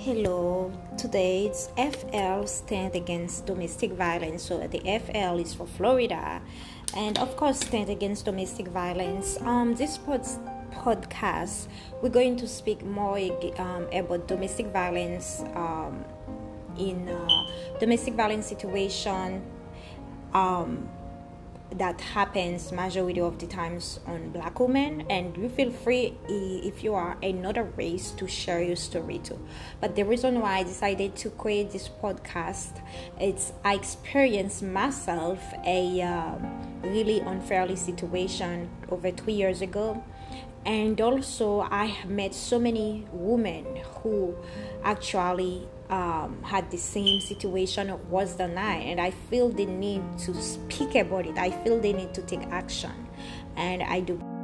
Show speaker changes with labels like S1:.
S1: Hello, today it's FL Stand Against Domestic Violence. So the FL is for Florida, and of course, Stand Against Domestic Violence. Um, this pod- podcast, we're going to speak more um, about domestic violence um, in uh, domestic violence situation. Um, that happens majority of the times on black women and you feel free if you are another race to share your story too. But the reason why i decided to create this podcast it's i experienced myself a um, really unfairly situation over two years ago and also i have met so many women who actually um, had the same situation was than I, and I feel the need to speak about it. I feel the need to take action, and I do.